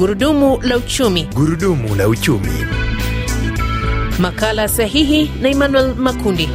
Gurudumu la uchumi. Gurudumu la uchumi. Makala sahihi na Emmanuel Makundi.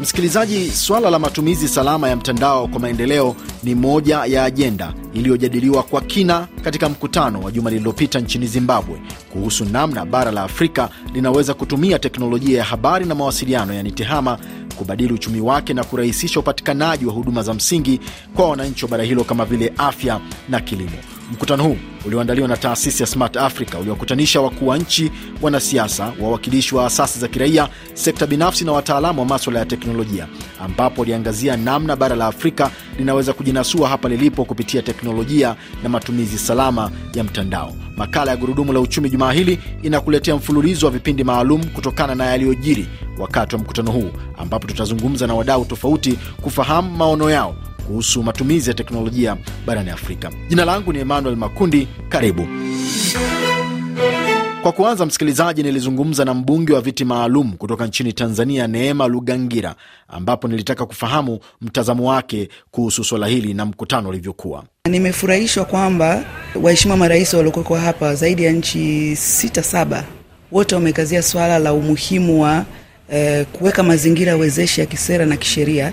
Msikilizaji, swala la matumizi salama ya mtandao kwa maendeleo ni moja ya ajenda iliyojadiliwa kwa kina katika mkutano wa juma lililopita nchini Zimbabwe kuhusu namna bara la Afrika linaweza kutumia teknolojia ya habari na mawasiliano, yani TEHAMA, kubadili uchumi wake na kurahisisha upatikanaji wa huduma za msingi kwa wananchi wa bara hilo kama vile afya na kilimo. Mkutano huu ulioandaliwa na taasisi ya Smart Africa uliwakutanisha wakuu wa nchi, wanasiasa, wawakilishi wa asasi za kiraia, sekta binafsi na wataalamu wa maswala ya teknolojia, ambapo waliangazia namna bara la Afrika linaweza kujinasua hapa lilipo kupitia teknolojia na matumizi salama ya mtandao. Makala ya Gurudumu la Uchumi jumaa hili inakuletea mfululizo wa vipindi maalum kutokana na yaliyojiri wakati wa mkutano huu, ambapo tutazungumza na wadau tofauti kufahamu maono yao kuhusu matumizi ya teknolojia barani Afrika. Jina langu ni Emmanuel Makundi, karibu. Kwa kuanza, msikilizaji, nilizungumza na mbunge wa viti maalum kutoka nchini Tanzania, Neema Lugangira, ambapo nilitaka kufahamu mtazamo wake kuhusu swala hili na mkutano ulivyokuwa. Nimefurahishwa kwamba waheshimiwa marais waliokuwa hapa zaidi ya nchi sita saba, wote wamekazia swala la umuhimu wa eh, kuweka mazingira wezeshi ya kisera na kisheria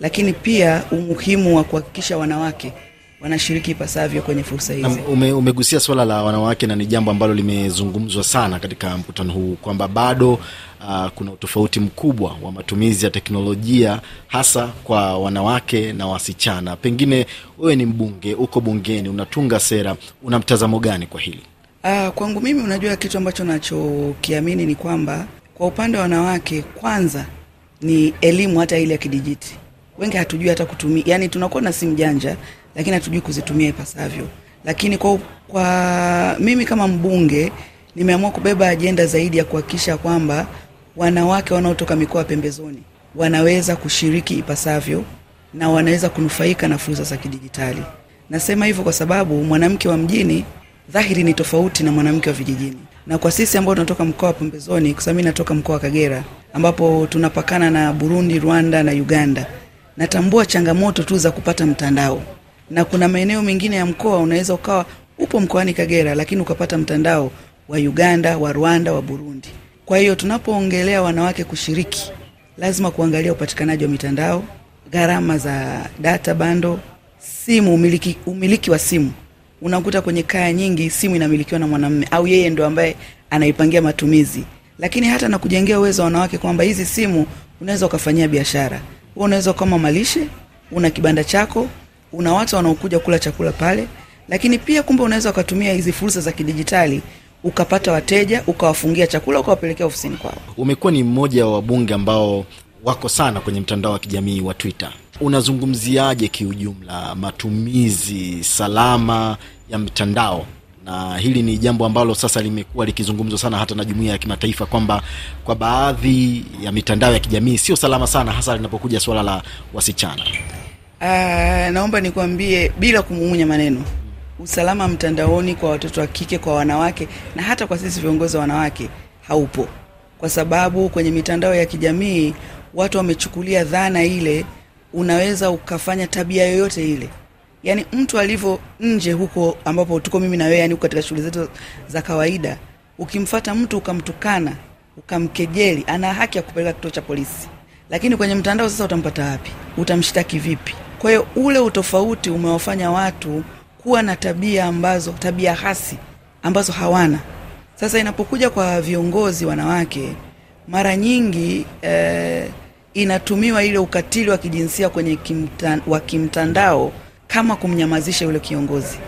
lakini pia umuhimu wa kuhakikisha wanawake wanashiriki ipasavyo kwenye fursa hizi. Ume, umegusia swala la wanawake na ni jambo ambalo limezungumzwa sana katika mkutano huu kwamba bado uh, kuna utofauti mkubwa wa matumizi ya teknolojia hasa kwa wanawake na wasichana. Pengine wewe ni mbunge, uko bungeni, unatunga sera, una mtazamo gani kwa hili? Uh, kwangu mimi, unajua kitu ambacho nachokiamini ni kwamba kwa upande wa wanawake, kwanza ni elimu hata ile ya kidijiti wengi hatujui hata kutumia, yani tunakuwa na simu janja lakini hatujui kuzitumia ipasavyo. Lakini kwa, kwa mimi kama mbunge nimeamua kubeba ajenda zaidi ya kuhakikisha kwamba wanawake wanaotoka mikoa pembezoni wanaweza kushiriki ipasavyo na wanaweza kunufaika na fursa za kidijitali. Nasema hivyo kwa sababu mwanamke wa mjini dhahiri ni tofauti na mwanamke wa vijijini, na kwa sisi ambao tunatoka mkoa wa pembezoni, kwa sababu mimi natoka mkoa wa Kagera ambapo tunapakana na Burundi, Rwanda na Uganda natambua changamoto tu za kupata mtandao, na kuna maeneo mengine ya mkoa unaweza ukawa upo mkoani Kagera, lakini ukapata mtandao wa Uganda, wa Rwanda, wa Burundi. Kwa hiyo tunapoongelea wanawake kushiriki, lazima kuangalia upatikanaji wa mitandao, gharama za data bando, simu, umiliki, umiliki wa simu. Unakuta kwenye kaya nyingi simu inamilikiwa na mwanamume au yeye ndo ambaye anaipangia matumizi, lakini hata na kujengea uwezo wa wanawake kwamba hizi simu unaweza ukafanyia biashara unaweza kama malishe, una kibanda chako, una watu wanaokuja kula chakula pale, lakini pia kumbe unaweza ukatumia hizi fursa za kidijitali ukapata wateja, ukawafungia chakula, ukawapelekea ofisini kwao. Umekuwa ni mmoja wa wabunge ambao wako sana kwenye mtandao wa kijamii wa Twitter. Unazungumziaje kiujumla matumizi salama ya mtandao na hili ni jambo ambalo sasa limekuwa likizungumzwa sana hata na jumuiya ya kimataifa kwamba kwa baadhi ya mitandao ya kijamii sio salama sana, hasa linapokuja suala la wasichana. Uh, naomba nikwambie bila kumumunya maneno, usalama mtandaoni kwa watoto wa kike, kwa wanawake na hata kwa sisi viongozi wa wanawake haupo, kwa sababu kwenye mitandao ya kijamii watu wamechukulia dhana ile, unaweza ukafanya tabia yoyote ile yani mtu alivyo nje huko ambapo tuko mimi na wewe, yani katika shughuli zetu za kawaida, ukimfata mtu ukamtukana ukamkejeli, ana haki ya kupeleka kituo cha polisi, lakini kwenye mtandao sasa utampata wapi? Utamshtaki vipi? Kwa hiyo ule utofauti umewafanya watu kuwa na tabia ambazo tabia hasi ambazo hawana. Sasa inapokuja kwa viongozi wanawake, mara nyingi eh, inatumiwa ile ukatili wa kijinsia kwenye kimta, wa kimtandao kama kumnyamazisha yule kiongozi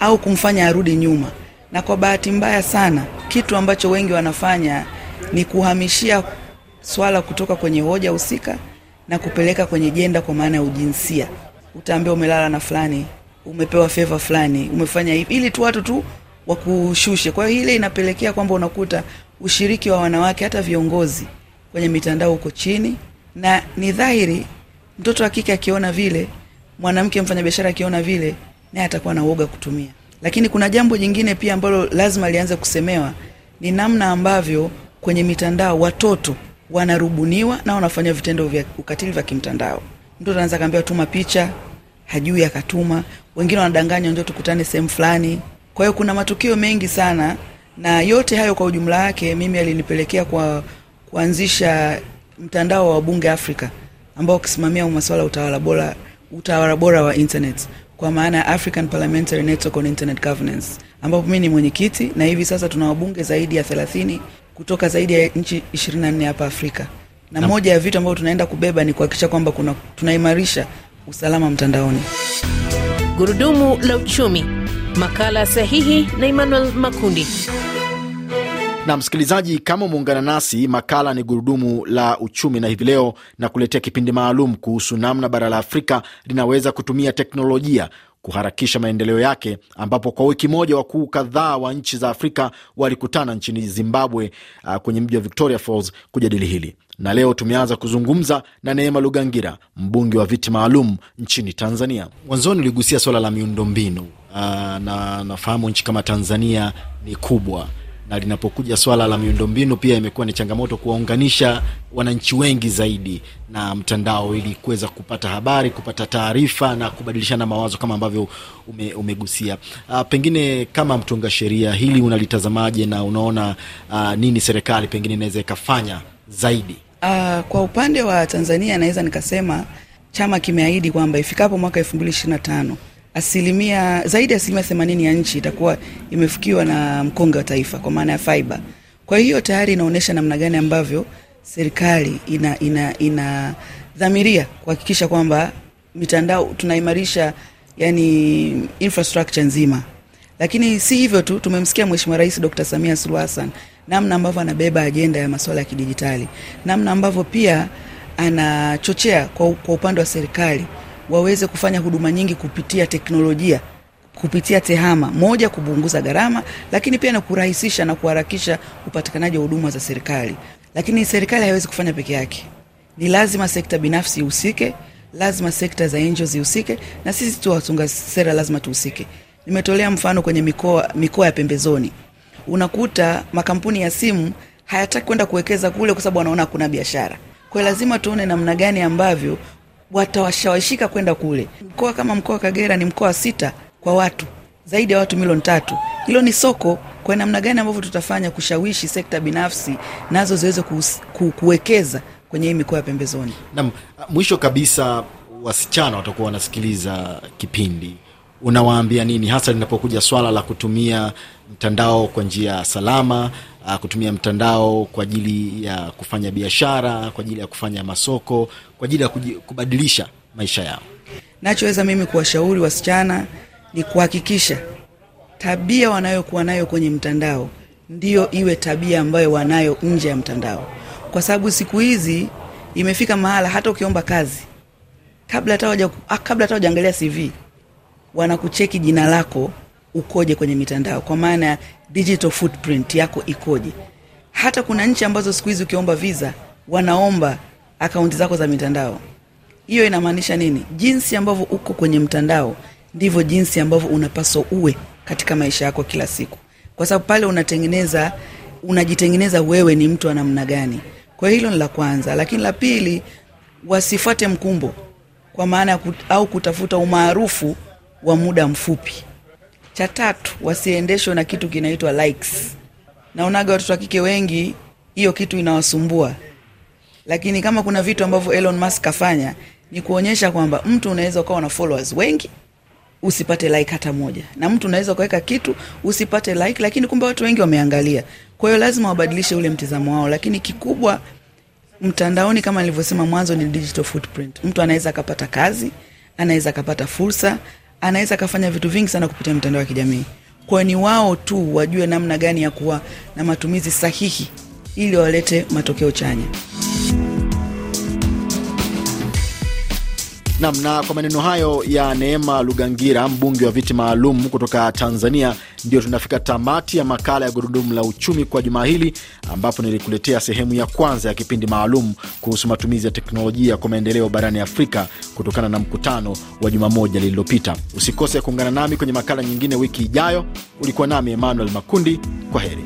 au kumfanya arudi nyuma. Na kwa bahati mbaya sana, kitu ambacho wengi wanafanya ni kuhamishia swala kutoka kwenye hoja husika na kupeleka kwenye jenda, kwa maana ya ujinsia. Utaambia umelala na fulani, umepewa feva fulani, umefanya hivi, ili tu watu tu wakushushe. Kwa hiyo ile inapelekea kwamba unakuta ushiriki wa wanawake hata viongozi kwenye mitandao uko chini, na ni dhahiri mtoto wa kike akiona vile mwanamke mfanyabiashara akiona vile, naye atakuwa na uoga kutumia. Lakini kuna jambo jingine pia ambalo lazima lianze kusemewa, ni namna ambavyo kwenye mitandao watoto wanarubuniwa na wanafanya vitendo vya ukatili vya kimtandao. Mtoto anaweza kaambiwa tuma picha, hajui akatuma. Wengine wanadanganywa njoo tukutane sehemu fulani. Kwa hiyo kuna matukio mengi sana, na yote hayo kwa ujumla wake mimi alinipelekea kwa kuanzisha mtandao wa wabunge Afrika ambao ukisimamia masuala ya utawala bora, utawala bora wa internet kwa maana ya African Parliamentary Network on Internet Governance, ambapo mimi ni mwenyekiti na hivi sasa tuna wabunge zaidi ya 30 kutoka zaidi ya nchi 24 hapa Afrika, na Na- moja ya vitu ambavyo tunaenda kubeba ni kuhakikisha kwamba kuna tunaimarisha usalama mtandaoni. Gurudumu la uchumi, makala sahihi na Emmanuel Makundi. Na msikilizaji, kama umeungana nasi, makala ni gurudumu la uchumi, na hivi leo na kuletea kipindi maalum kuhusu namna bara la Afrika linaweza kutumia teknolojia kuharakisha maendeleo yake, ambapo kwa wiki moja wakuu kadhaa wa nchi za Afrika walikutana nchini Zimbabwe, uh, kwenye mji wa Victoria Falls kujadili hili, na leo tumeanza kuzungumza na Neema Lugangira, mbunge wa viti maalum nchini Tanzania. Mwanzoni uligusia swala la miundombinu. Uh, na nafahamu nchi kama Tanzania ni kubwa na linapokuja swala la miundombinu pia imekuwa ni changamoto kuwaunganisha wananchi wengi zaidi na mtandao ili kuweza kupata habari, kupata taarifa na kubadilishana mawazo kama ambavyo ume, umegusia. A, pengine kama mtunga sheria hili unalitazamaje na unaona a, nini serikali pengine inaweza ikafanya zaidi? A, kwa upande wa Tanzania naweza nikasema chama kimeahidi kwamba ifikapo mwaka 2025 asilimia zaidi ya asilimia 80 ya nchi itakuwa imefikiwa na mkonge wa taifa kwa maana ya fiber. Kwa hiyo tayari inaonyesha namna gani ambavyo serikali ina ina inadhamiria kuhakikisha kwamba mitandao tunaimarisha yani infrastructure nzima lakini si hivyo tu, tumemsikia Mheshimiwa Rais Dr. Samia Suluhu Hassan namna ambavyo anabeba ajenda ya masuala ya kidijitali, namna ambavyo pia anachochea kwa, kwa upande wa serikali waweze kufanya huduma nyingi kupitia teknolojia, kupitia tehama moja, kupunguza gharama, lakini pia na kurahisisha na kuharakisha upatikanaji wa huduma za serikali. Lakini serikali haiwezi kufanya peke yake, ni lazima sekta binafsi ihusike, lazima sekta za NGO zihusike, na sisi tu watunga sera lazima tuhusike. Nimetolea mfano kwenye mikoa mikoa ya pembezoni, unakuta makampuni ya simu hayataki kwenda kuwekeza kule kwa sababu wanaona kuna biashara. Kwa lazima tuone namna gani ambavyo watawashawishika kwenda kule. Mkoa kama mkoa wa Kagera ni mkoa sita kwa watu zaidi ya watu milioni tatu. Hilo ni soko. Kwa namna gani ambavyo tutafanya kushawishi sekta binafsi nazo ziweze kuwekeza kwenye hii mikoa ya pembezoni. Nam, mwisho kabisa, wasichana watakuwa wanasikiliza kipindi, unawaambia nini hasa linapokuja swala la kutumia mtandao kwa njia salama, ah, kutumia mtandao kwa ajili ya kufanya biashara, kwa ajili ya kufanya masoko, kwa ajili ya kubadilisha maisha yao? Nachoweza mimi kuwashauri wasichana ni kuhakikisha tabia wanayokuwa nayo kwenye mtandao ndiyo iwe tabia ambayo wanayo nje ya mtandao, kwa sababu siku hizi imefika mahala hata ukiomba kazi kabla hata ah, wajaangalia CV wanakucheki jina lako ukoje kwenye mitandao, kwa maana ya digital footprint yako ikoje. Hata kuna nchi ambazo siku hizi ukiomba visa wanaomba akaunti zako za mitandao. Hiyo inamaanisha nini? Jinsi ambavyo uko kwenye mtandao ndivyo jinsi ambavyo unapaswa uwe katika maisha yako kila siku, kwa sababu pale unatengeneza unajitengeneza wewe ni mtu wa namna gani. Kwa hilo ni la kwanza, lakini la pili, wasifuate mkumbo kwa maana ya kut, au kutafuta umaarufu wa muda mfupi. Cha tatu, wasiendeshwe na kitu kinaitwa likes. Naonaga watoto wa kike wengi hiyo kitu inawasumbua lakini kama kuna vitu ambavyo Elon Musk kafanya ni kuonyesha kwamba mtu unaweza ukawa na followers wengi usipate like hata moja, na mtu unaweza ukaweka kitu usipate like, lakini kumbe watu wengi wameangalia. Kwa hiyo lazima wabadilishe ule mtizamo wao, lakini kikubwa mtandaoni, kama nilivyosema mwanzo, ni digital footprint. Mtu anaweza akapata kazi, anaweza akapata fursa, anaweza akafanya vitu vingi sana kupitia mtandao wa kijamii. Kwa ni wao tu wajue namna gani ya kuwa na matumizi sahihi ili walete matokeo chanya. Nam, na kwa maneno hayo ya Neema Lugangira, mbunge wa viti maalum kutoka Tanzania, ndio tunafika tamati ya makala ya Gurudumu la Uchumi kwa juma hili, ambapo nilikuletea sehemu ya kwanza ya kipindi maalum kuhusu matumizi ya teknolojia kwa maendeleo barani Afrika kutokana na mkutano wa juma moja lililopita. Usikose kuungana nami kwenye makala nyingine wiki ijayo. Ulikuwa nami Emmanuel Makundi, kwa heri.